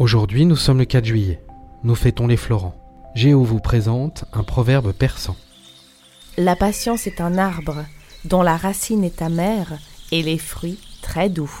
Aujourd'hui, nous sommes le 4 juillet. Nous fêtons les Florents. Géo vous présente un proverbe persan. La patience est un arbre dont la racine est amère et les fruits très doux.